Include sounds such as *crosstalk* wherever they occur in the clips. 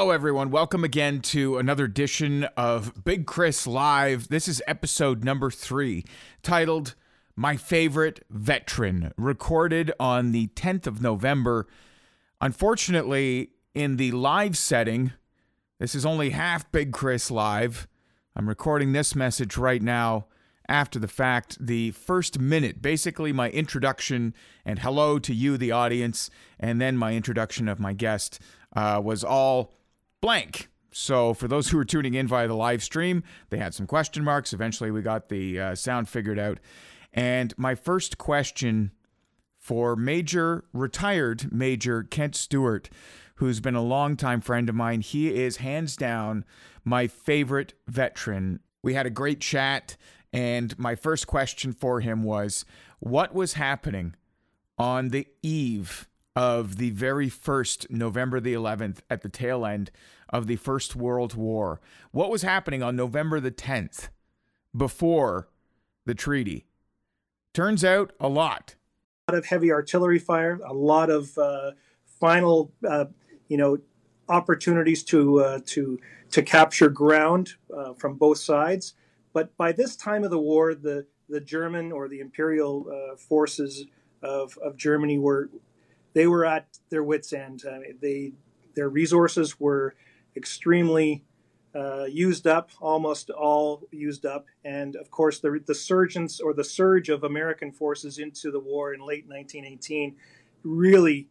Hello, everyone. Welcome again to another edition of Big Chris Live. This is episode number three, titled My Favorite Veteran, recorded on the 10th of November. Unfortunately, in the live setting, this is only half Big Chris Live. I'm recording this message right now after the fact. The first minute, basically my introduction and hello to you, the audience, and then my introduction of my guest uh, was all blank. So, for those who are tuning in via the live stream, they had some question marks. Eventually, we got the uh, sound figured out. And my first question for Major, retired Major Kent Stewart, who's been a longtime friend of mine, he is hands down my favorite veteran. We had a great chat, and my first question for him was What was happening on the eve of the very first November the 11th at the tail end of the First World War. What was happening on November the 10th before the treaty? Turns out a lot. A lot of heavy artillery fire, a lot of uh, final, uh, you know, opportunities to uh, to to capture ground uh, from both sides. But by this time of the war, the the German or the imperial uh, forces of, of Germany were they were at their wits' end. I mean, they their resources were extremely uh, used up, almost all used up, and of course the the surgence or the surge of American forces into the war in late 1918 really,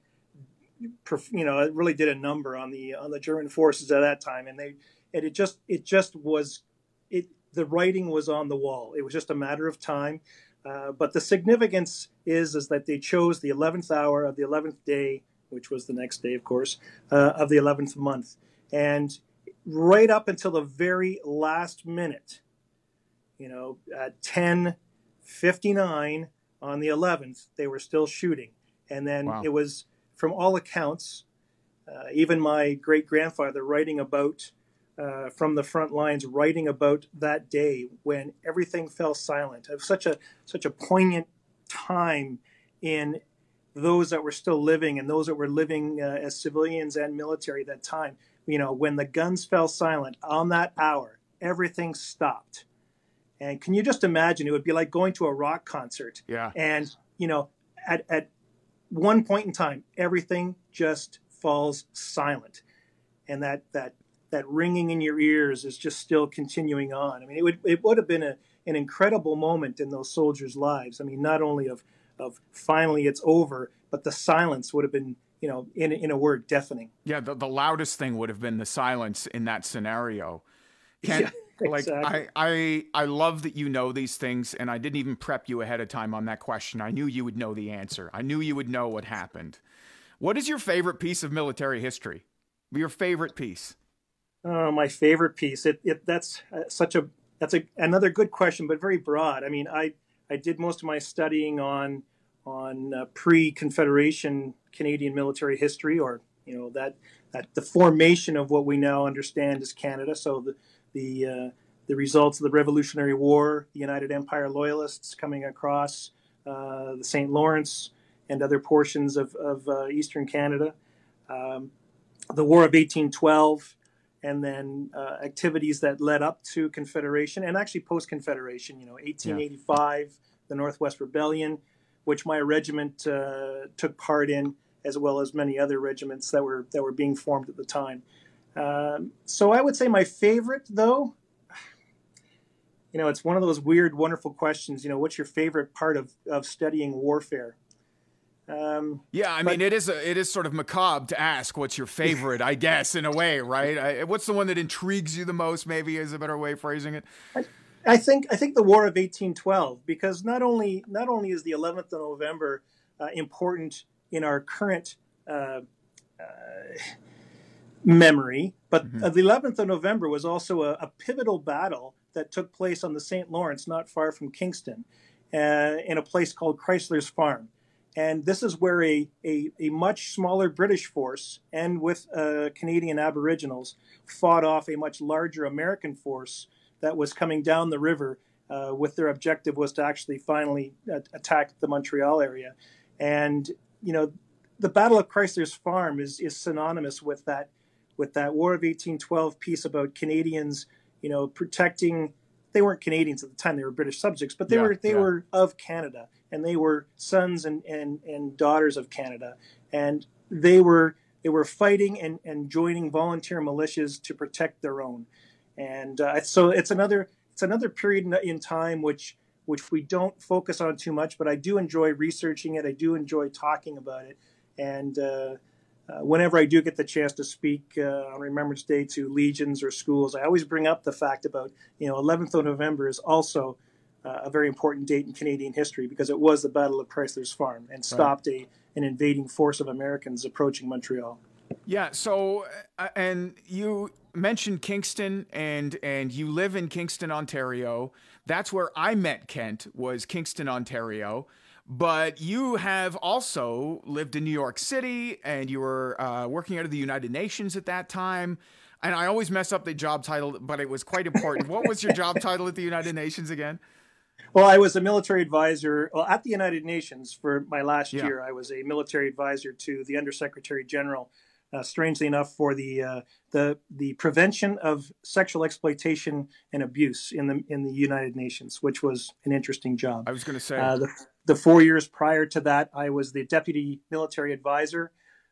you know, it really did a number on the on the German forces at that time, and they and it just it just was it the writing was on the wall. It was just a matter of time. Uh, but the significance is is that they chose the 11th hour of the 11th day, which was the next day, of course, uh, of the 11th month, and right up until the very last minute, you know, at 10:59 on the 11th, they were still shooting, and then wow. it was, from all accounts, uh, even my great grandfather writing about uh, from the front lines writing about that day when everything fell silent. It such a such a poignant time in those that were still living and those that were living uh, as civilians and military at that time. You know, when the guns fell silent on that hour, everything stopped. And can you just imagine? It would be like going to a rock concert. Yeah. And you know, at at one point in time, everything just falls silent, and that that that ringing in your ears is just still continuing on. I mean, it would it would have been a, an incredible moment in those soldiers' lives. I mean, not only of of finally it's over, but the silence would have been, you know, in in a word, deafening. Yeah, the, the loudest thing would have been the silence in that scenario. Can, *laughs* yeah. Like exactly. I, I I love that you know these things and I didn't even prep you ahead of time on that question. I knew you would know the answer. I knew you would know what happened. What is your favorite piece of military history? Your favorite piece? Oh, my favorite piece. It, it that's uh, such a that's a another good question, but very broad. I mean, I I did most of my studying on on uh, pre-Confederation Canadian military history, or you know that that the formation of what we now understand as Canada. So the the uh, the results of the Revolutionary War, the United Empire Loyalists coming across uh, the St. Lawrence and other portions of, of uh, Eastern Canada, um, the War of 1812 and then uh, activities that led up to Confederation and actually post Confederation. You know, 1885, yeah. the Northwest Rebellion, which my regiment uh, took part in, as well as many other regiments that were that were being formed at the time. Um, so I would say my favorite, though, you know, it's one of those weird, wonderful questions. You know, what's your favorite part of, of studying warfare? Um, yeah, I mean, it is a, it is sort of macabre to ask what's your favorite, I guess, in a way, right? I, what's the one that intrigues you the most? Maybe is a better way of phrasing it. I, I think I think the War of 1812, because not only not only is the 11th of November uh, important in our current uh, uh, memory, but mm-hmm. the 11th of November was also a, a, pivotal battle that took place on the St. Lawrence, not far from Kingston, uh, in a place called Crysler's Farm. And this is where a, a, a much smaller British force and with uh, Canadian Aboriginals fought off a much larger American force that was coming down the river uh, with their objective was to actually finally uh, attack the Montreal area. And, you know, the Battle of Crysler's Farm is, is synonymous with that, with that War of 1812 piece about Canadians, you know, protecting they weren't Canadians at the time; they were British subjects, but they yeah, were they yeah. were of Canada, and they were sons and, and, and daughters of Canada, and they were they were fighting and, and joining volunteer militias to protect their own, and uh, so it's another it's another period in, in time which which we don't focus on too much, but I do enjoy researching it. I do enjoy talking about it, and uh, uh, whenever I do get the chance to speak uh, on Remembrance Day to legions or schools, I always bring up the fact about, you know, 11th of November is also uh, a very important date in Canadian history because it was the Battle of Crysler's Farm and stopped right. a, an invading force of Americans approaching Montreal. Yeah. So, uh, and you mentioned Kingston, and and you live in Kingston, Ontario. That's where I met Kent. Was Kingston, Ontario. But you have also lived in New York City and you were uh, working out of the United Nations at that time. And I always mess up the job title, but it was quite important. what was your job title at the United Nations again? Well, I was a military advisor well, at the United Nations for my last yeah. year. I was a military advisor to the Undersecretary General uh, strangely enough, for the uh, the the prevention of sexual exploitation and abuse in the in the United Nations, which was an interesting job. I was going to say uh, the, the four years prior to that, I was the deputy military advisor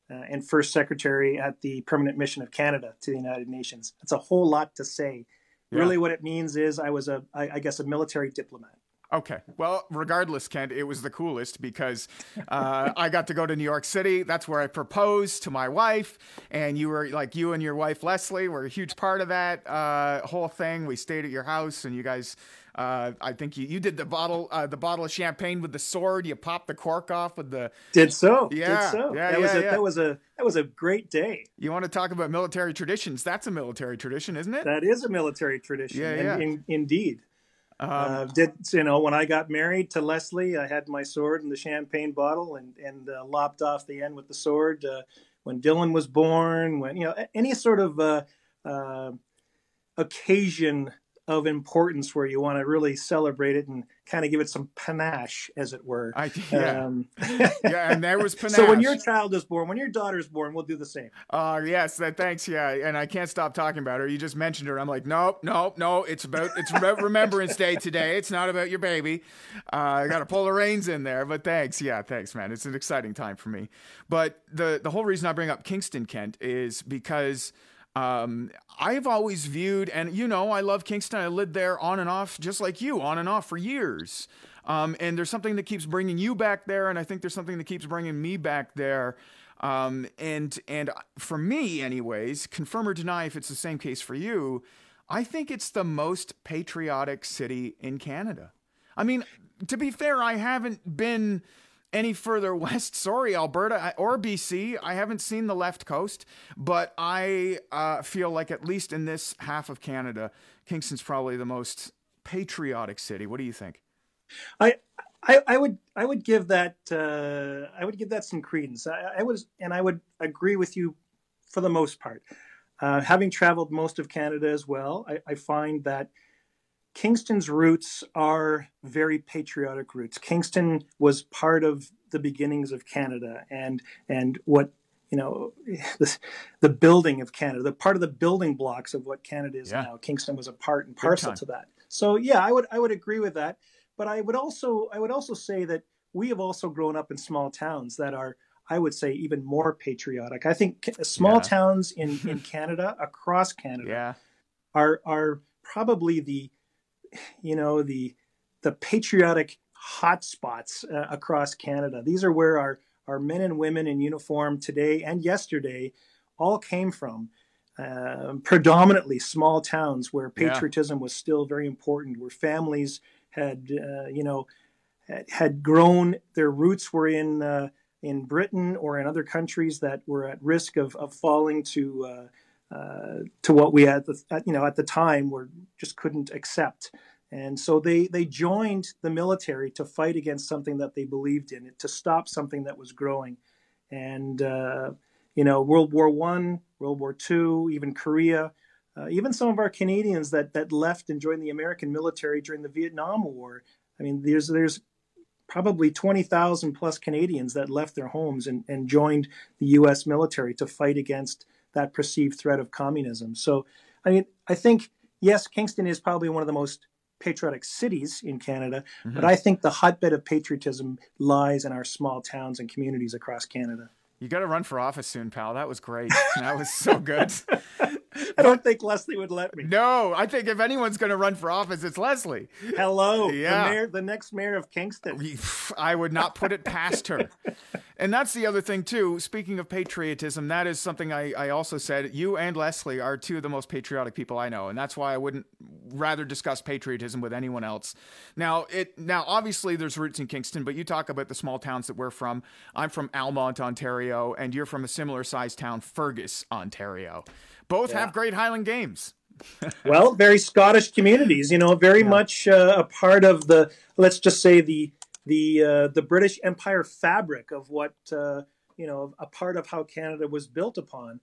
uh, and first secretary at the Permanent Mission of Canada to the United Nations. That's a whole lot to say. Yeah. Really, what it means is I was a I, I guess a military diplomat. Okay. Well, regardless, Kent, it was the coolest because uh, I got to go to New York City. That's where I proposed to my wife, and you were like you and your wife Leslie were a huge part of that uh, whole thing. We stayed at your house, and you guys. Uh, I think you, you did the bottle uh, the bottle of champagne with the sword. You popped the cork off with the did so yeah did so. yeah that yeah, was a, yeah. that was a that was a great day. You want to talk about military traditions? That's a military tradition, isn't it? That is a military tradition. Yeah, yeah. In, in, indeed. Um, uh, did you know when I got married to Leslie, I had my sword and the champagne bottle and and uh, lopped off the end with the sword. Uh, when Dylan was born, when you know any sort of uh, uh, occasion of importance where you want to really celebrate it and kind of give it some panache, as it were. I, yeah. Um, *laughs* yeah, and there was panache. *laughs* So when your child is born, when your daughter is born, we'll do the same. Uh, yes, that, thanks. Yeah, and I can't stop talking about her. You just mentioned her. I'm like, nope, nope, no. It's about it's about Remembrance Day today. It's not about your baby. Uh, I got to pull the reins in there. But thanks. Yeah, thanks, man. It's an exciting time for me. But the the whole reason I bring up Kingston, Kent, is because – um, I've always viewed, and you know, I love Kingston. I lived there on and off, just like you, on and off for years. Um, and there's something that keeps bringing you back there, and I think there's something that keeps bringing me back there. Um, and and for me, anyways, confirm or deny if it's the same case for you. I think it's the most patriotic city in Canada. I mean, to be fair, I haven't been any further *laughs* west. Sorry, Alberta or BC. I haven't seen the left coast, but I uh, feel like at least in this half of Canada, Kingston's probably the most patriotic city. What do you think? I I, I would I would give that uh, I would give that some credence. I, I, was and I would agree with you for the most part. Uh, having traveled most of Canada as well, I, I find that Kingston's roots are very patriotic roots. Kingston was part of the beginnings of Canada and and what you know *laughs* the, the building of Canada, the part of the building blocks of what Canada is yeah. now. Kingston was a part and parcel to that. So yeah, I would I would agree with that. But I would also I would also say that we have also grown up in small towns that are I would say even more patriotic. I think small yeah. towns in *laughs* in Canada across Canada yeah. are are probably the you know, the the patriotic hotspots uh, across Canada. These are where our our men and women in uniform today and yesterday all came from. Uh, predominantly small towns where patriotism yeah. was still very important, where families had, uh, you know, had, grown. Their roots were in uh, in Britain or in other countries that were at risk of, of falling to uh, to what we at the you know at the time were just couldn't accept. And so they, they joined the military to fight against something that they believed in, to stop something that was growing. And uh, you know, World War One, World War Two, even Korea, uh, even some of our Canadians that that left and joined the American military during the Vietnam War. I mean, there's there's probably 20,000 plus Canadians that left their homes and, and joined the U.S. military to fight against that perceived threat of communism. So, I mean, I think yes, Kingston is probably one of the most patriotic cities in Canada, mm-hmm. but I think the hotbed of patriotism lies in our small towns and communities across Canada. You got to run for office soon, pal. That was great. that was so good. *laughs* I don't think Leslie would let me. No, I think if anyone's going to run for office, it's Leslie. Hello, yeah. the, mayor, the next mayor of Kingston. I would not put it past her. *laughs* and that's the other thing too. Speaking of patriotism, that is something I, I also said. You and Leslie are two of the most patriotic people I know, and that's why I wouldn't rather discuss patriotism with anyone else. Now, it now obviously there's roots in Kingston, but you talk about the small towns that we're from. I'm from Almonte, Ontario, and you're from a similar sized town, Fergus, Ontario. Both yeah. have great Highland games. *laughs* well, very Scottish communities, you know, very yeah. much uh, a part of the let's just say the the uh, the British Empire fabric of what uh, you know a part of how Canada was built upon.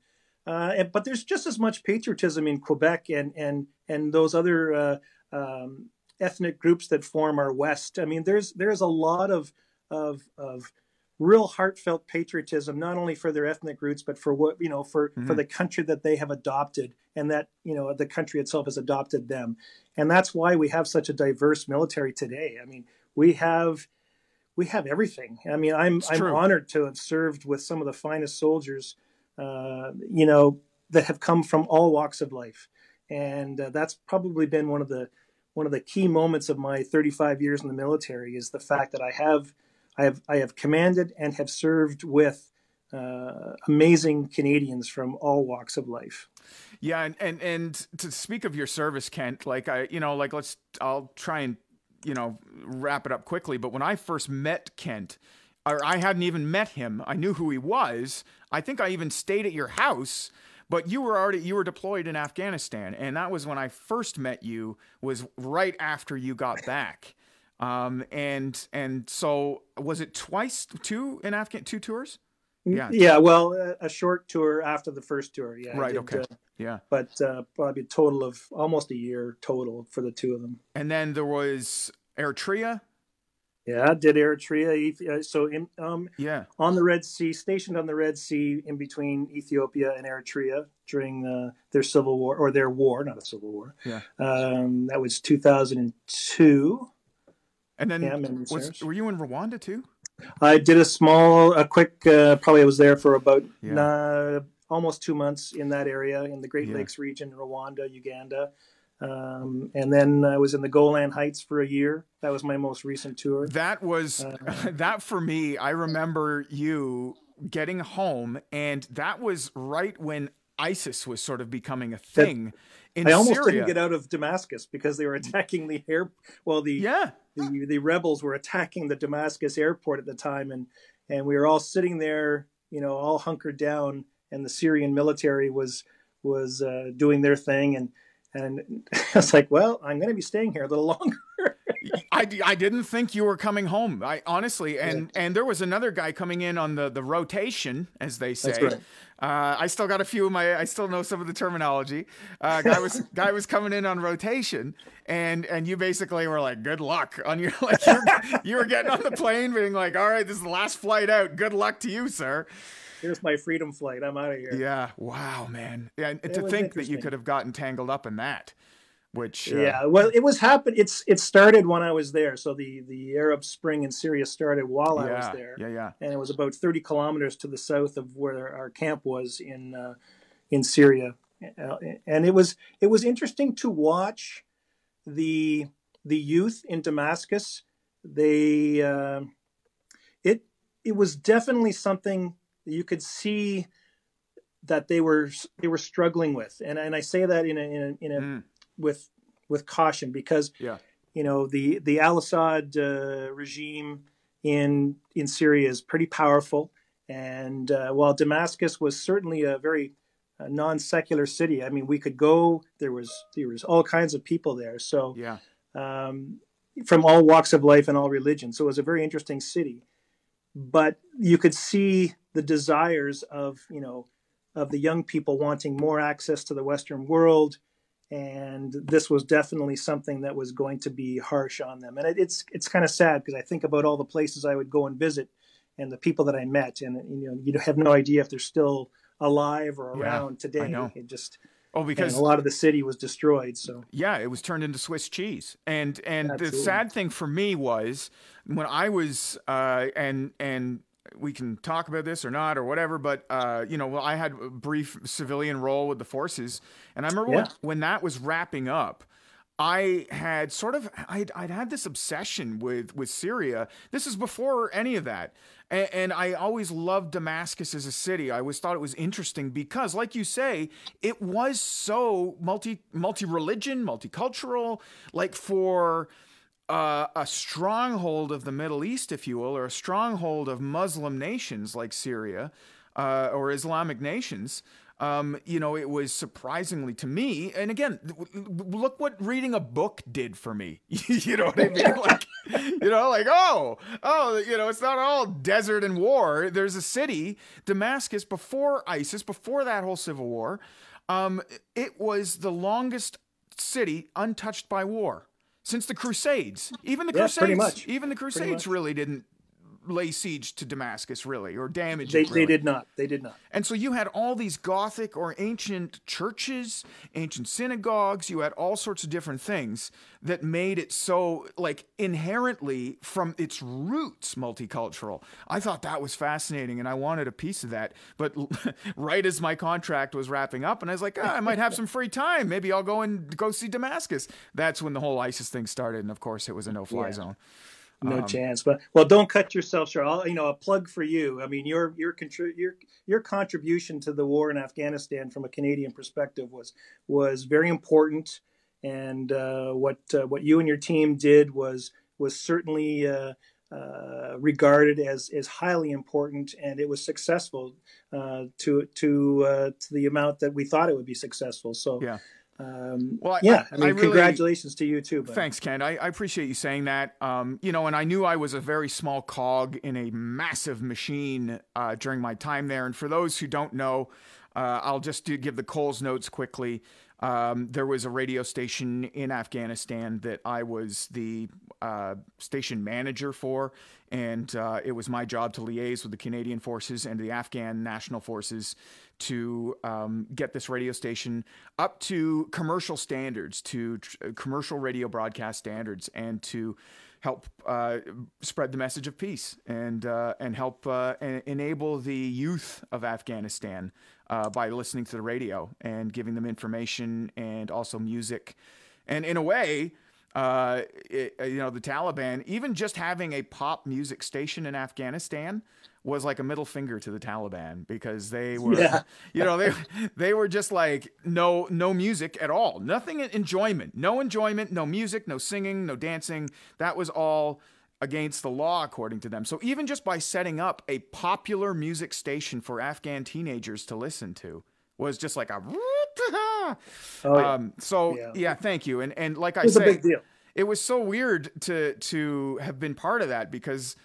Uh, and, but there's just as much patriotism in Quebec and and and those other uh, um, ethnic groups that form our West. I mean, there's there's a lot of of of real heartfelt patriotism, not only for their ethnic roots, but for what you know for mm-hmm. for the country that they have adopted and that you know the country itself has adopted them. And that's why we have such a diverse military today. I mean, we have we have everything. I mean, I'm it's I'm true. honored to have served with some of the finest soldiers, uh, you know, that have come from all walks of life, and uh, that's probably been one of the one of the key moments of my 35 years in the military is the fact that I have I have I have commanded and have served with uh, amazing Canadians from all walks of life. Yeah, and, and and to speak of your service, Kent, like I, you know, like let's I'll try and you know, wrap it up quickly. But when I first met Kent, or I hadn't even met him, I knew who he was. I think I even stayed at your house but you were already you were deployed in Afghanistan and that was when I first met you was right after you got back um, and and so was it twice two in Afghan two tours? Yeah. yeah well a short tour after the first tour yeah right did, okay. uh, yeah. but uh, probably a total of almost a year total for the two of them. And then there was eritrea? Yeah did eritrea uh, so in um yeah. on the red sea stationed on the red sea in between ethiopia and eritrea during uh, their civil war or their war not a civil war. Yeah. Um that was 2002 and then yeah, was, were you in rwanda too I did a small, a quick. Uh, probably I was there for about yeah. uh, almost two months in that area in the Great yeah. Lakes region, Rwanda, Uganda, um, and then I was in the Golan Heights for a year. That was my most recent tour. That was uh, *laughs* that for me. I remember you getting home, and that was right when ISIS was sort of becoming a thing. That, in I almost Syria. didn't get out of Damascus because they were attacking the air. Well, the yeah the, the rebels were attacking the Damascus airport at the time, and and we were all sitting there, you know, all hunkered down, and the Syrian military was was uh, doing their thing, and and *laughs* I was like, well, I'm going to be staying here a little *laughs* longer. I, I didn't think you were coming home. I honestly, and yeah. and there was another guy coming in on the the rotation, as they say. Uh, I still got a few of my. I still know some of the terminology. Uh, guy was *laughs* guy was coming in on rotation, and and you basically were like, "Good luck on your *laughs* like." You were, you were getting on the plane, being like, "All right, this is the last flight out. Good luck to you, sir." Here's my freedom flight. I'm out of here. Yeah. Wow, man. Yeah. And to think that you could have gotten tangled up in that which uh, yeah well it was happen it's it started when i was there so the the arab spring in syria started while yeah, i was there. yeah yeah. And it was about 30 kilometers to the south of where our camp was in uh, in syria. Uh, and it was it was interesting to watch the the youth in Damascus, they uh, it it was definitely something you could see that they were they were struggling with, and and I say that in a in a, in a mm. With with caution because yeah. you know the the Al Assad uh, regime in in Syria is pretty powerful, and uh, while Damascus was certainly a very uh, non secular city, I mean we could go there was there was all kinds of people there, so yeah. Um, from all walks of life and all religions. So it was a very interesting city, but you could see the desires of you know of the young people wanting more access to the Western world, and this was definitely something that was going to be harsh on them. And it, it's it's kind of sad because I think about all the places I would go and visit, and the people that I met, and you know you have no idea if they're still alive or around yeah, today. It just Oh, because and a lot of the city was destroyed. So yeah, it was turned into Swiss cheese. And and Absolutely. the sad thing for me was when I was uh, and and we can talk about this or not or whatever, but uh, you know, well, I had a brief civilian role with the forces, and I remember yeah. when, when that was wrapping up. I had sort of I'd, I'd had this obsession with with Syria. This is before any of that, and, and, I always loved Damascus as a city. I always thought it was interesting because, like you say, it was so multi multi religion, multicultural. Like for uh, a stronghold of the Middle East, if you will, or a stronghold of Muslim nations like Syria uh, or Islamic nations. Um, you know, it was surprisingly to me. And again, look what reading a book did for me. *laughs* you know what I mean? Like, you know, like oh, oh, you know, it's not all desert and war. There's a city, Damascus, before ISIS, before that whole civil war. Um, it was the longest city untouched by war since the Crusades. Even the yeah, Crusades, even the Crusades really didn't lay siege to Damascus, really, or damage they, it. Really. They did not. They did not. And so you had all these Gothic or ancient churches, ancient synagogues. You had all sorts of different things that made it so, like, inherently from its roots multicultural. I thought that was fascinating, and I wanted a piece of that. But *laughs* right as my contract was wrapping up, and I was like, oh, I might have some free time. Maybe I'll go and go see Damascus. That's when the whole ISIS thing started, and of course, it was a no-fly yeah. zone no um, chance. But well, don't cut yourself short. I'll, you know, a plug for you. I mean, your your your your contribution to the war in Afghanistan from a Canadian perspective was was very important, and uh, what uh, what you and your team did was was certainly. Uh, uh, regarded as as highly important, and it was successful uh, to to uh, to the amount that we thought it would be successful. So, yeah. Um, well, yeah, I, I mean, I really, congratulations to you too. Buddy. Thanks, Ken. I, I, appreciate you saying that. Um, you know, and I knew I was a very small cog in a massive machine uh, during my time there. And for those who don't know, uh, I'll just do, give the Coles notes quickly. Um, there was a radio station in Afghanistan that I was the uh, station manager for, and uh, it was my job to liaise with the Canadian forces and the Afghan national forces to um, get this radio station up to commercial standards, to tr- uh, commercial radio broadcast standards, and to help uh, spread the message of peace and uh, and help uh, enable the youth of Afghanistan uh, by listening to the radio and giving them information and also music, and in a way. Uh, it, you know the Taliban, even just having a pop music station in Afghanistan, was like a middle finger to the Taliban because they *laughs* were, yeah. you know, they they were just like no no music at all, nothing enjoyment, no enjoyment, no music, no singing, no dancing. That was all against the law according to them. So even just by setting up a popular music station for Afghan teenagers to listen to was just like a. *laughs* oh, yeah. Um, so yeah. yeah. thank you. And and like I say, it was so weird to to have been part of that because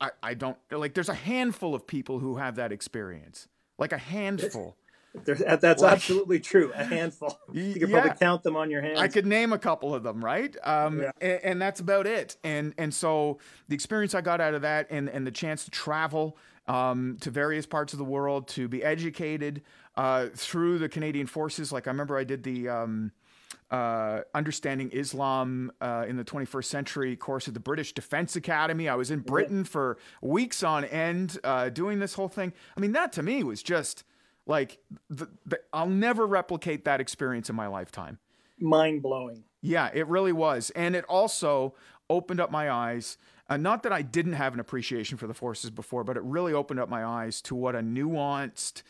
I, I don't like there's a handful of people who have that experience. Like a handful. There's, that's like, absolutely true. A handful. *laughs* You could yeah, probably count them on your hands. I could name a couple of them, right? Um, yeah. and, and, that's about it. And and so the experience I got out of that, and and the chance to travel um, to various parts of the world, to be educated uh, through the Canadian forces. Like I remember I did the. Um, uh, understanding Islam uh, in the 21st century course at the British Defense Academy. I was in Britain for weeks on end uh, doing this whole thing. I mean, that to me was just like the, the, I'll never replicate that experience in my lifetime. Mind blowing. Yeah, it really was. And it also opened up my eyes. Uh, not that I didn't have an appreciation for the forces before, but it really opened up my eyes to what a nuanced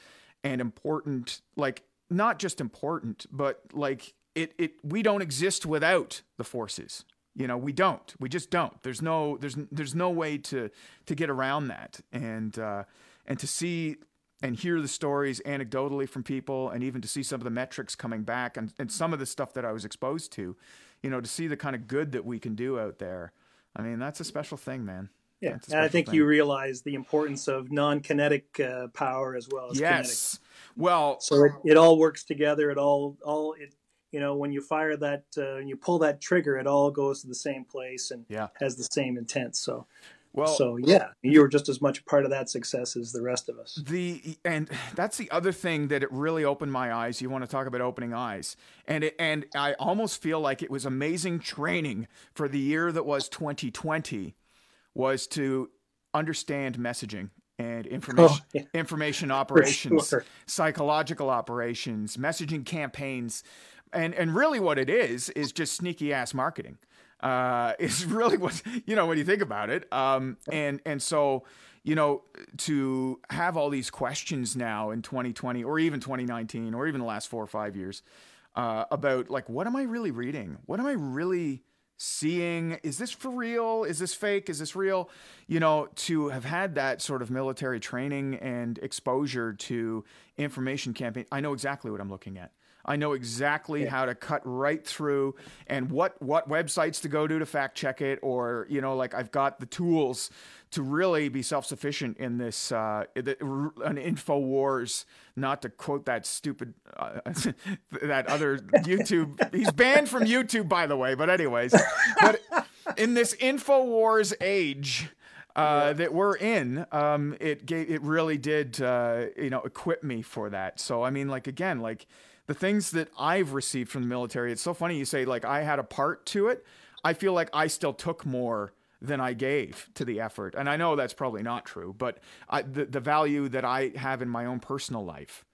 and important, like, not just important, but like it, it, we don't exist without the forces. You know, we don't. We just don't. There's no, there's, there's no way to, to get around that. And, uh, and to see and hear the stories anecdotally from people and even to see some of the metrics coming back and, and some of the stuff that I was exposed to, you know, to see the kind of good that we can do out there. I mean, that's a special thing, man. Yeah, and I think thing. you realize the importance of non-kinetic uh, power as well as yes. Kinetic. Well, so it, it all works together. It all all it you know when you fire that uh, you pull that trigger, it all goes to the same place and yeah. has the same intent. So well, so yeah, you were just as much a part of that success as the rest of us. The and that's the other thing that it really opened my eyes. You want to talk about opening eyes, and it, and I almost feel like it was amazing training for the year that was 2020, was to understand messaging and *laughs* information oh, yeah. information *laughs* operations, sure. psychological operations, messaging campaigns, and and really what it is is just sneaky ass marketing. Uh, *laughs* is really what you know when you think about it. Um, and and so you know to have all these questions now in 2020 or even 2019 or even the last four or five years uh, about like what am I really reading? What am I really seeing? Is this for real? Is this fake? Is this real? You know to have had that sort of military training and exposure to information campaign i know exactly what i'm looking at I know exactly yeah. how to cut right through and what what websites to go to to fact check it, or you know, like I've got the tools to really be self sufficient in this uh, an info wars. Not to quote that stupid uh, *laughs* that other YouTube. He's banned from YouTube, by the way. But anyways, but in this info wars age. Uh, yeah. that we're in, um, it gave, it really did, uh, you know, equip me for that. So I mean, like again, like the things that I've received from the military, it's so funny you say like I had a part to it. I feel like I still took more than I gave to the effort. And I know that's probably not true, but I, the, the value that I have in my own personal life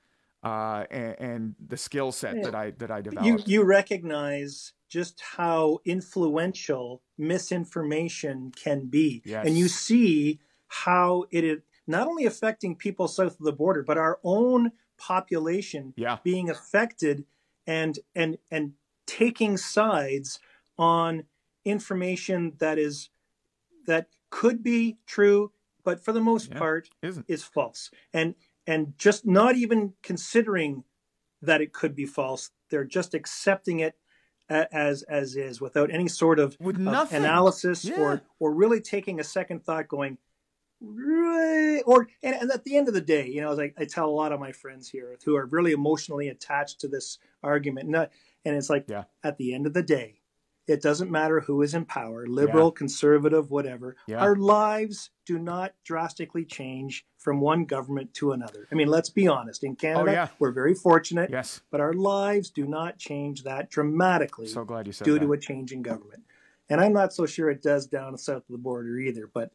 uh, and, and, the skill set yeah. that I that I developed. You you recognize just how influential misinformation can be, yes. and you see how it is not only affecting people south of the border, but our own population yeah. being affected and and and taking sides on information that is that could be true but for the most yeah, part isn't. is false and and just not even considering that it could be false they're just accepting it as as is without any sort of, With of analysis yeah. or or really taking a second thought going or and, and, at the end of the day, you know, like I tell a lot of my friends here who are really emotionally attached to this argument, and, and it's like yeah. at the end of the day, it doesn't matter who is in power, liberal, yeah. conservative, whatever. Yeah. Our lives do not drastically change from one government to another. I mean, let's be honest. In oh, Canada, oh, we're very fortunate, yes, but our lives do not change that dramatically. So glad you said due that. to a change in government. And I'm not so sure it does down south of the border either. But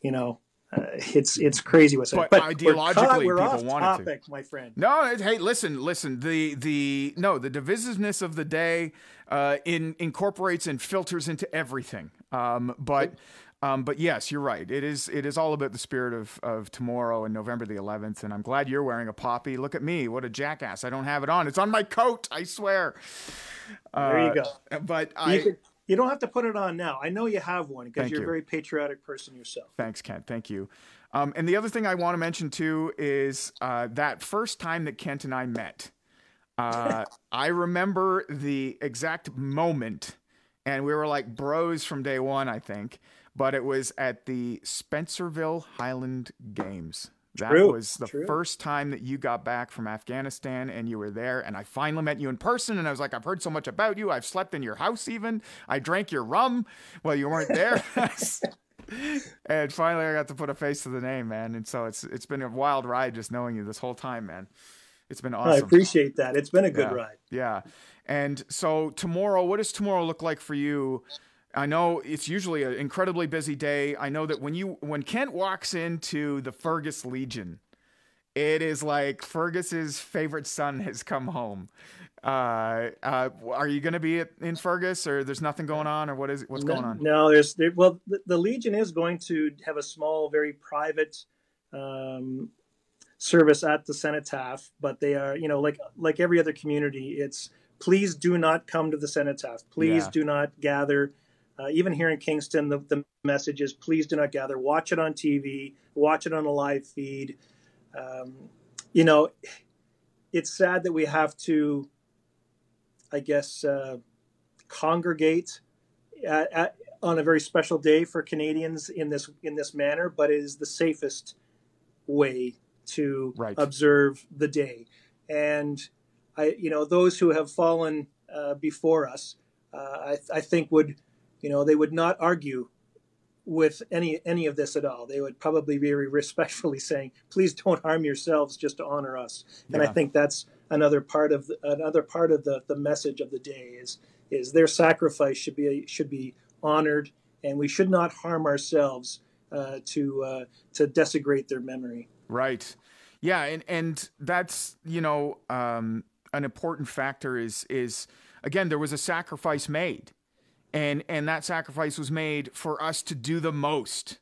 you know, uh, it's it's crazy what's but, but ideologically we're, people off topic, to. my friend. No, hey, listen, listen. The the no, the divisiveness of the day uh, in incorporates and filters into everything. Um, but. Um, but yes, you're right. It is it is all about the spirit of, of tomorrow and November the 11th. And I'm glad you're wearing a poppy. Look at me, what a jackass! I don't have it on. It's on my coat. I swear. Uh, there you go. But you I. Could, you don't have to put it on now. I know you have one because you're you. a very patriotic person yourself. Thanks, Kent. Thank you. Um, and the other thing I want to mention too is uh, that first time that Kent and I met. Uh, *laughs* I remember the exact moment, and we were like bros from day one, I think. But it was at the Spencerville Highland Games. That true, was the true. first time that you got back from Afghanistan and you were there. And I finally met you in person. And I was like, I've heard so much about you. I've slept in your house even. I drank your rum while you weren't there. *laughs* and finally, I got to put a face to the name, man. And so it's it's been a wild ride just knowing you this whole time, man. It's been awesome. I appreciate that. It's been a good yeah, ride. Yeah. And so tomorrow, what does tomorrow look like for you? I know it's usually an incredibly busy day. I know that when you when Kent walks into the Fergus Legion, it is like Fergus's favorite son has come home. Uh, uh, are you going to be in Fergus, or there's nothing going on, or what is what's no, going on? No, there's there, well, the, the, Legion is going to have a small, very private um, service at the cenotaph, but they are, you know, like like every other community, it's please do not come to the cenotaph. Please yeah. do not gather. Uh, even here in Kingston, the, the message is please do not gather. Watch it on TV. Watch it on a live feed. Um, you know, it's sad that we have to I guess, uh, congregate at, at, on a very special day for Canadians in this in this manner, but it is the safest way to right. observe the day. And I, you know, those who have fallen uh, before us, uh, I, I think would, you know, they would not argue with any any of this at all. They would probably be very respectfully *laughs* saying, "Please don't harm yourselves just to honor us." And yeah. I think that's another part of the, another part of the, the message of the day is is their sacrifice should be should be honored, and we should not harm ourselves uh, to uh, to desecrate their memory. Right. Yeah, and and that's you know um, an important factor is is again there was a sacrifice made, and and that sacrifice was made for us to do the most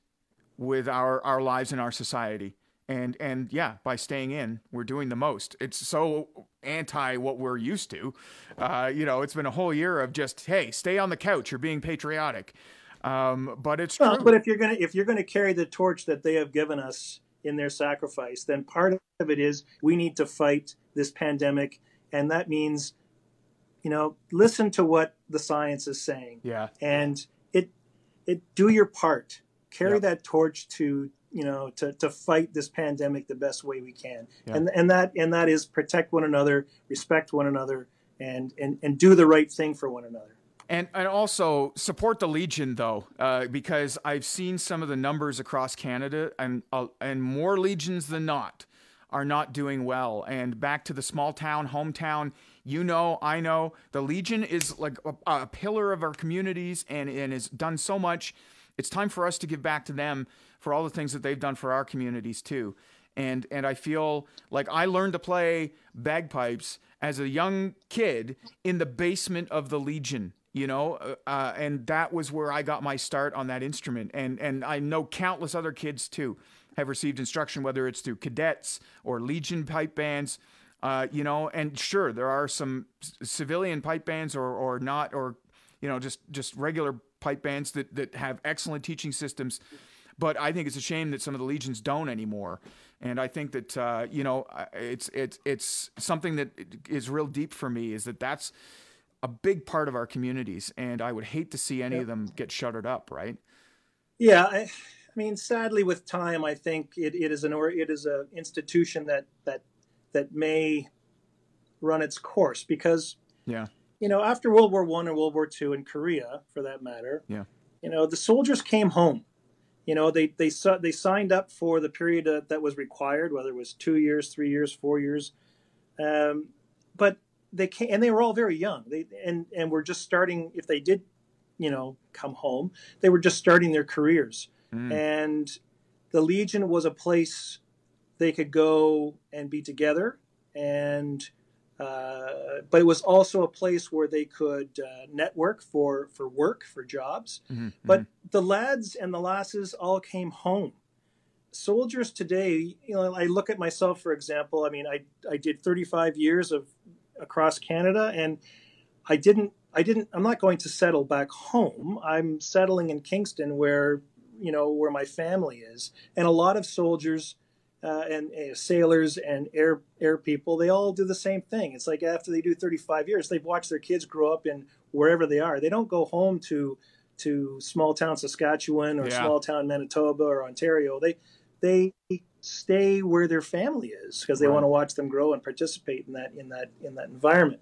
with our our lives in our society. And and yeah by staying in we're doing the most. It's so anti what we're used to. Uh, you know it's been a whole year of just hey stay on the couch you're being patriotic. Um, but it's well, true. but if you're gonna if you're gonna carry the torch that they have given us in their sacrifice then part of it is we need to fight this pandemic. And that means you know listen to what the science is saying. Yeah. And it it do your part. Carry yep. that torch to you know to, to fight this pandemic the best way we can. Yeah. and and that and that is protect one another respect one another and and and do the right thing for one another. And and also support the Legion though, uh, because I've seen some of the numbers across Canada, and uh, and more legions than not are not doing well. And back to the small town, hometown, you know, I know, the Legion is like a, a pillar of our communities, and and has done so much. It's time for us to give back to them for all the things that they've done for our communities too. And and I feel like I learned to play bagpipes as a young kid in the basement of the Legion you know uh, uh, and that was where i got my start on that instrument and and i know countless other kids too have received instruction whether it's through cadets or legion pipe bands uh, you know and sure there are some civilian pipe bands or or not or you know just just regular pipe bands that that have excellent teaching systems but I think it's a shame that some of the legions don't anymore. And I think that uh, you know it's it's it's something that is real deep for me is that that's a big part of our communities, and I would hate to see any of them get shuttered up. Right? Yeah, I, I mean, sadly, with time, I think it, it is an or it is an institution that that that may run its course because yeah, you know, after World War One and World War Two in Korea, for that matter, yeah, you know, the soldiers came home. You know they they they signed up for the period uh, that was required whether it was two years three years four years. Um, but they came and they were all very young. They and and were just starting if they did you know come home they were just starting their careers mm. and the legion was a place they could go and be together and uh, but it was also a place where they could uh, network for, for work, for jobs. Mm-hmm, but mm-hmm. the lads and the lasses all came home. Soldiers today, you know, I look at myself, for example. I mean, I, I did 35 years of across Canada, and I didn't, I didn't, I'm not going to settle back home. I'm settling in Kingston, where you know where my family is, and a lot of soldiers uh, and uh, sailors and air air people, they all do the same thing. It's like after they do 35 years, they've watched their kids grow up in wherever they are. They don't go home to to small town Saskatchewan or yeah. small town Manitoba or Ontario. They they stay where their family is because they right. want to watch them grow and participate in that in that in that environment.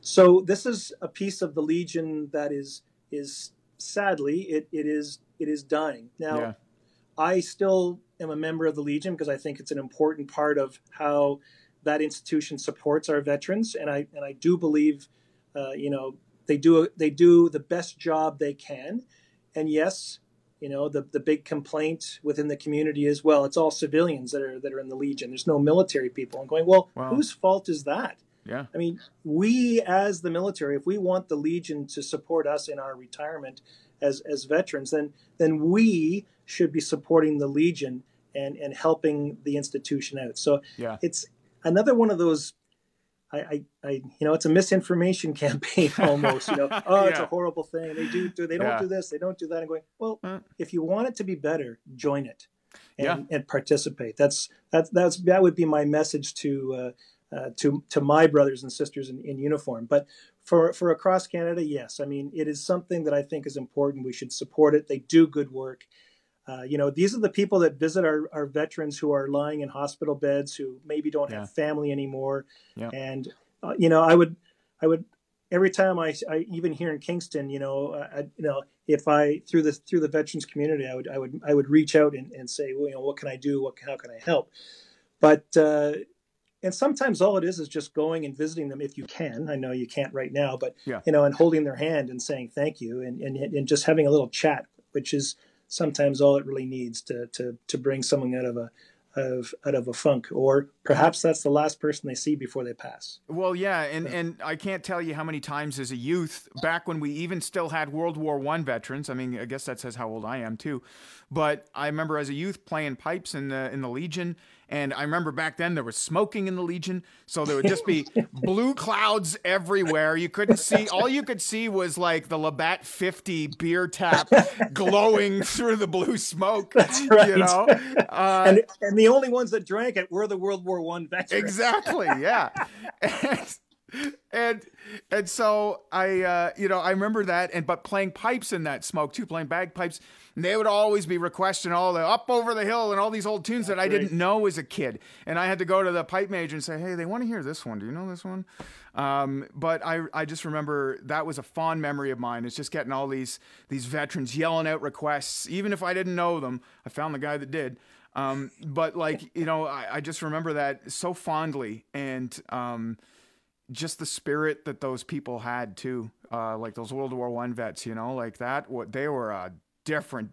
So this is a piece of the Legion that is is sadly it, it is it is dying now. Yeah. I still am a member of the Legion because I think it's an important part of how that institution supports our veterans, and I and I do believe, uh, you know, they do they do the best job they can, and yes, you know, the the big complaint within the community is well, it's all civilians that are that are in the Legion. There's no military people. I'm going well, wow. whose fault is that? Yeah. I mean, we as the military, if we want the Legion to support us in our retirement as as veterans, then then we should be supporting the Legion and and helping the institution out. So yeah. it's another one of those. I, I, I, you know, it's a misinformation *laughs* campaign almost. You know, *laughs* oh, it's a horrible thing. They do, do they don't Yeah. do this, they don't do that. I'm going, well, Uh. if you want it to be better, join it and, Yeah. and participate. That's that's that's that would be my message to uh, uh, to to my brothers and sisters in, in uniform. But for for across Canada, yes, I mean it is something that I think is important. We should support it. They do good work. Uh, you know, these are the people that visit our, our veterans who are lying in hospital beds who maybe don't Yeah. have family anymore. Yeah. And uh, you know, I would I would every time I, I even here in Kingston, you know, I, you know, if I through the through the veterans community, I would I would I would reach out and, and say, well, you know, what can I do? What how can I help? But uh, and sometimes all it is is just going and visiting them if you can. I know you can't right now, but Yeah. you know, and holding their hand and saying thank you and, and and just having a little chat, which is sometimes all it really needs to to to bring someone out of a of out of a funk, or perhaps that's the last person they see before they pass. Well, yeah, and, and I can't tell you how many times as a youth, back when we even still had World War One veterans. I mean, I guess that says how old I am too. But I remember as a youth playing pipes in the in the Legion, and I remember back then there was smoking in the Legion, so there would just be *laughs* blue clouds everywhere. You couldn't see. All you could see was like the Labatt 50 beer tap *laughs* glowing through the blue smoke. That's right. You know. Uh, *laughs* and and the only ones that drank it were the World War One veterans. Exactly. Yeah. and, and and so I uh, you know I remember that and but playing pipes in that smoke too, playing bagpipes. And they would always be requesting all the up over the hill and all these old tunes that I didn't know as a kid. And I had to go to the pipe major and say, hey, they want to hear this one. Do you know this one? Um, but I I just remember that was a fond memory of mine. It's just getting all these these veterans yelling out requests, even if I didn't know them. I found the guy that did. Um, but like you know, I, I just remember that so fondly, and um, just the spirit that those people had too, uh, like those World War One vets. You know, like that. What they were a different,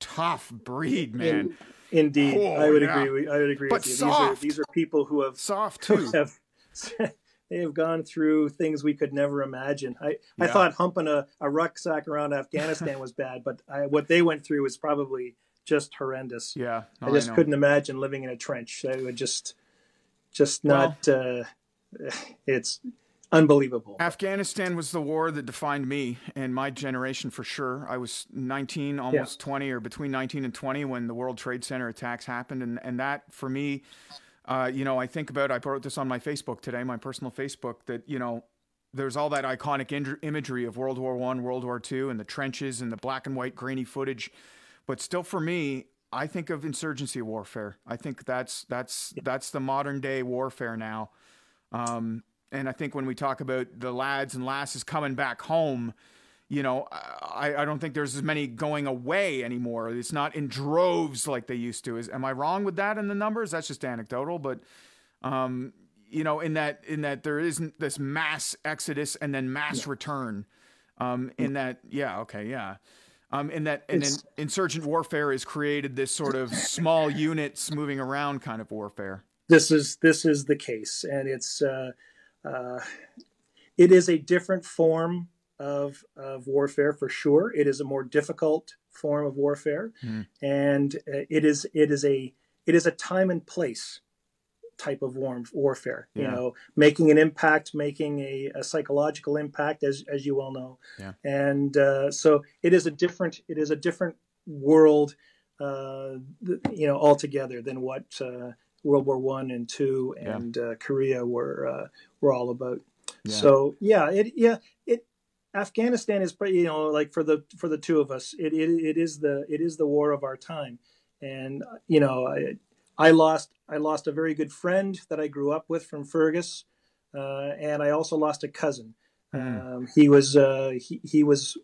tough breed, man. Indeed, Oh, I would yeah. agree. With, I would agree But with you. soft. These are these are people who have Soft too. have *laughs* they have gone through things we could never imagine. I, I thought humping a, a rucksack around Afghanistan was bad, but I, what they went through was probably just horrendous. Yeah, no, I just know. couldn't imagine living in a trench. I would just just not. uh, it's unbelievable. Afghanistan was the war that defined me and my generation for sure. I was 19, almost 20, or between 19 and 20 when the World Trade Center attacks happened. And, and that, for me, uh, you know, I think about, I wrote this on my Facebook today, my personal Facebook, that, you know, there's all that iconic in- imagery of World War One, World War Two, and the trenches and the black and white grainy footage. But still, for me, I think of insurgency warfare. I think that's that's that's the modern day warfare now. Um, and I think when we talk about the lads and lasses coming back home, you know, I, I don't think there's as many going away anymore. It's not in droves like they used to. Is am I wrong with that in the numbers? That's just anecdotal, but um, you know, in that in that there isn't this mass exodus and then mass return. Um, in that, yeah, okay, yeah. Um, in that, and then insurgent warfare has created this sort of small units moving around kind of warfare. This is this is the case, and it's uh, uh, it is a different form of of warfare for sure. It is a more difficult form of warfare, Hmm. and uh, it is it is a it is a time and place type of war, warfare. You know, making an impact, making a, a psychological impact, as as you well know, Yeah. and uh, so it is a different it is a different world, uh, you know, altogether than what. Uh, World War One and Two Yeah. and uh, Korea were uh, were all about. Yeah. So yeah, it yeah it Afghanistan is pretty you know like for the for the two of us it, it it is the it is the war of our time, and uh, you know I I lost I lost a very good friend that I grew up with from Fergus, uh, and I also lost a cousin. Mhm. Um, he was uh, he he was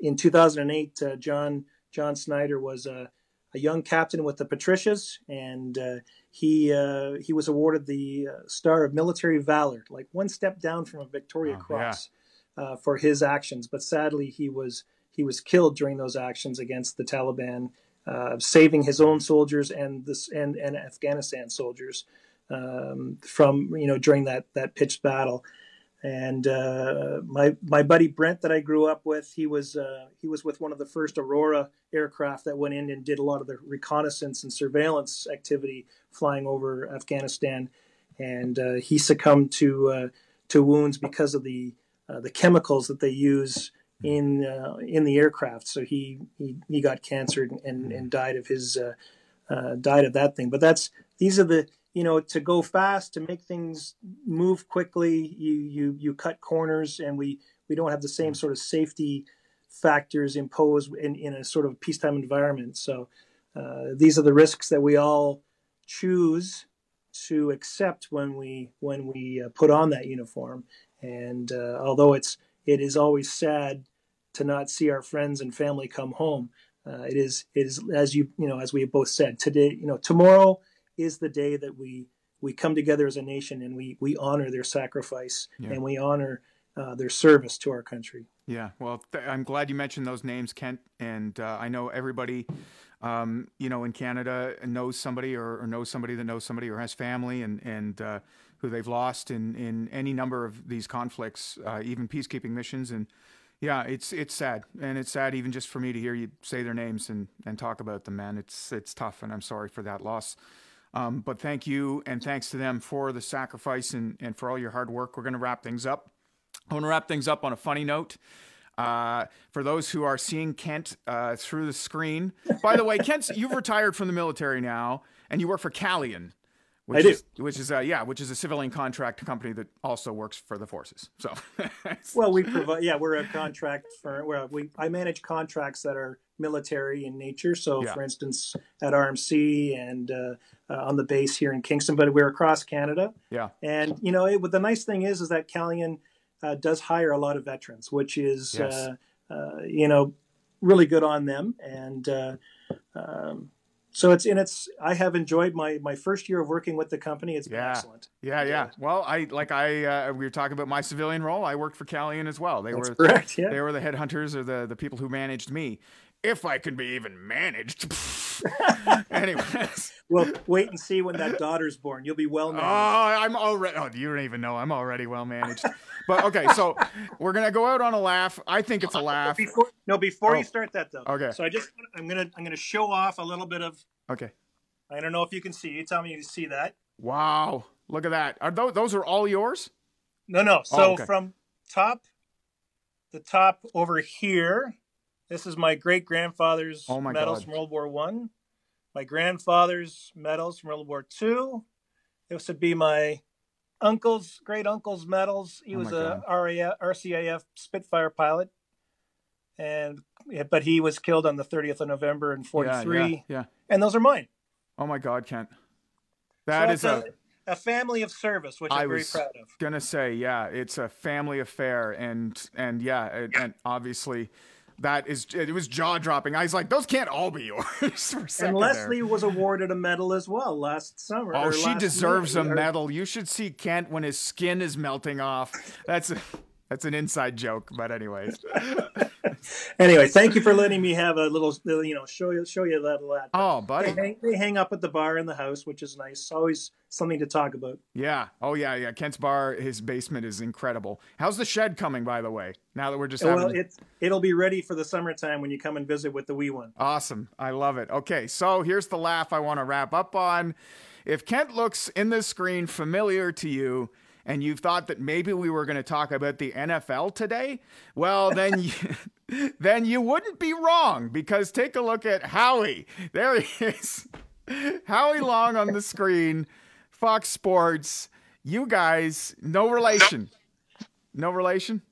in 2008. Uh, John John Snyder was a, a young captain with the Patricias, and uh, he uh, he was awarded the uh, Star of Military Valor, like one step down from a Victoria Oh, yeah. Cross, uh, for his actions. But sadly, he was he was killed during those actions against the Taliban, uh, saving his own soldiers and this and and Afghanistan soldiers. um, from you know during that that pitched battle. And uh, my my buddy Brent that I grew up with, he was uh, he was with one of the first Aurora aircraft that went in and did a lot of the reconnaissance and surveillance activity flying over Afghanistan, and uh, he succumbed to uh, to wounds because of the uh, the chemicals that they use in uh, in the aircraft. So he he, he got cancer and, and died of his died of that thing. But that's these are the you know to go fast to make things move quickly you you you cut corners and we we don't have the same sort of safety factors imposed in, in a sort of peacetime environment. So uh, these are the risks that we all choose to accept when we when we uh, put on that uniform. And uh, although it's it is always sad to not see our friends and family come home uh, it is it is as you you know as we both said today you know tomorrow is the day that we we come together as a nation and we we honor their sacrifice yeah. and we honor uh, their service to our country. Yeah, well, th- I'm glad you mentioned those names, Kent, and uh, I know everybody, um, you know, in Canada knows somebody or, or, knows somebody that knows somebody or has family and and uh, who they've lost in in any number of these conflicts, uh, even peacekeeping missions, and yeah, it's it's sad, and it's sad even just for me to hear you say their names and and talk about them, man. It's it's tough, and I'm sorry for that loss. Um, but thank you and thanks to them for the sacrifice and, and for all your hard work. We're going to wrap things up. I want to wrap things up on a funny note. Uh, for those who are seeing Kent uh, through the screen, by the way, Kent, you've retired from the military now, and you work for Calian. Which I is, do. Which is, uh, yeah, which is a civilian contract company that also works for the forces. So, *laughs* well, we provide, yeah, we're a contract for, where we, I manage contracts that are military in nature. So, yeah. for instance, at RMC and uh, uh, on the base here in Kingston, but we're across Canada. Yeah. And, you know, it, the nice thing is, is that Calian uh, does hire a lot of veterans, which is, yes. Uh, uh, you know, really good on them. And, um, so it's and it's I have enjoyed my my first year of working with the company. It's been yeah. excellent. Yeah, yeah. Well, I like I uh, we were talking about my civilian role. I worked for Calian as well. They That's were correct. Yeah. They were the headhunters or the the people who managed me, if I can be even managed. *laughs* *laughs* Anyways. Well, wait and see when that daughter's born. You'll be well managed. Oh, I'm already. Oh, you don't even know. I'm already well managed. But okay, so we're gonna go out on a laugh. I think it's a *laughs* laugh. Before, no, before oh. you start that though. Okay. So I just I'm gonna I'm gonna show off a little bit of. Okay. I don't know if you can see. You tell me you see that. Wow! Look at that. Are those those are all yours? No, no. Oh, so oh, okay. from top, the top over here, this is my great grandfather's oh medals God. from World War One. My grandfather's medals from World War Two. This would be my uncle's great uncle's medals. He oh was a RAF, RCAF Spitfire pilot, and but he was killed on the 30th of November in '43. Yeah, yeah, yeah, And those are mine. Oh my God, Kent. That so is a, a, a family of service, which I'm I very proud of. Gonna say, yeah, it's a family affair, and and yeah, and obviously that is it was jaw dropping. I was like, those can't all be yours. *laughs* and Leslie there. was awarded a medal as well last summer. Oh, she deserves year. a medal. You should see Kent when his skin is melting off. That's a, that's an inside joke, but anyways. *laughs* anyway, thank you for letting me have a little, you know, show you show you that. that. Oh, buddy, they hang, they hang, up at the bar in the house, which is nice. Always something to talk about. Yeah. Oh yeah, yeah. Kent's bar, his basement is incredible. How's the shed coming, by the way? Now that we're just well, having... it's it'll be ready for the summertime when you come and visit with the wee one. Awesome. I love it. Okay, so here's the laugh I want to wrap up on. If Kent looks in this screen familiar to you and you thought that maybe we were going to talk about the NFL today, well, then you, *laughs* then you wouldn't be wrong because take a look at Howie. There he is. Howie Long on the screen, Fox Sports. You guys, no relation. No relation?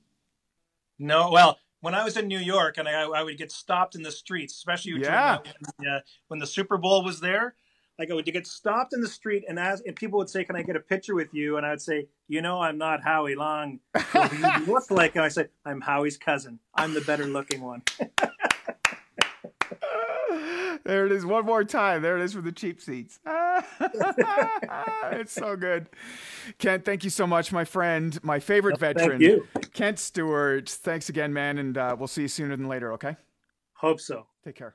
No, well, when I was in New York and I, I would get stopped in the streets, especially yeah. when, uh, when the Super Bowl was there, like I would you get stopped in the street and ask, and people would say, "Can I get a picture with you?" And I would say, "You know, I'm not Howie Long. you look *laughs* like." And I said, "I'm Howie's cousin. I'm the better looking one." *laughs* there it is one more time. There it is for the cheap seats. *laughs* it's so good. Kent, thank you so much, my friend, my favorite well, veteran, you. Kent Stewart. Thanks again, man, and uh, we'll see you sooner than later. Okay. Hope so. Take care.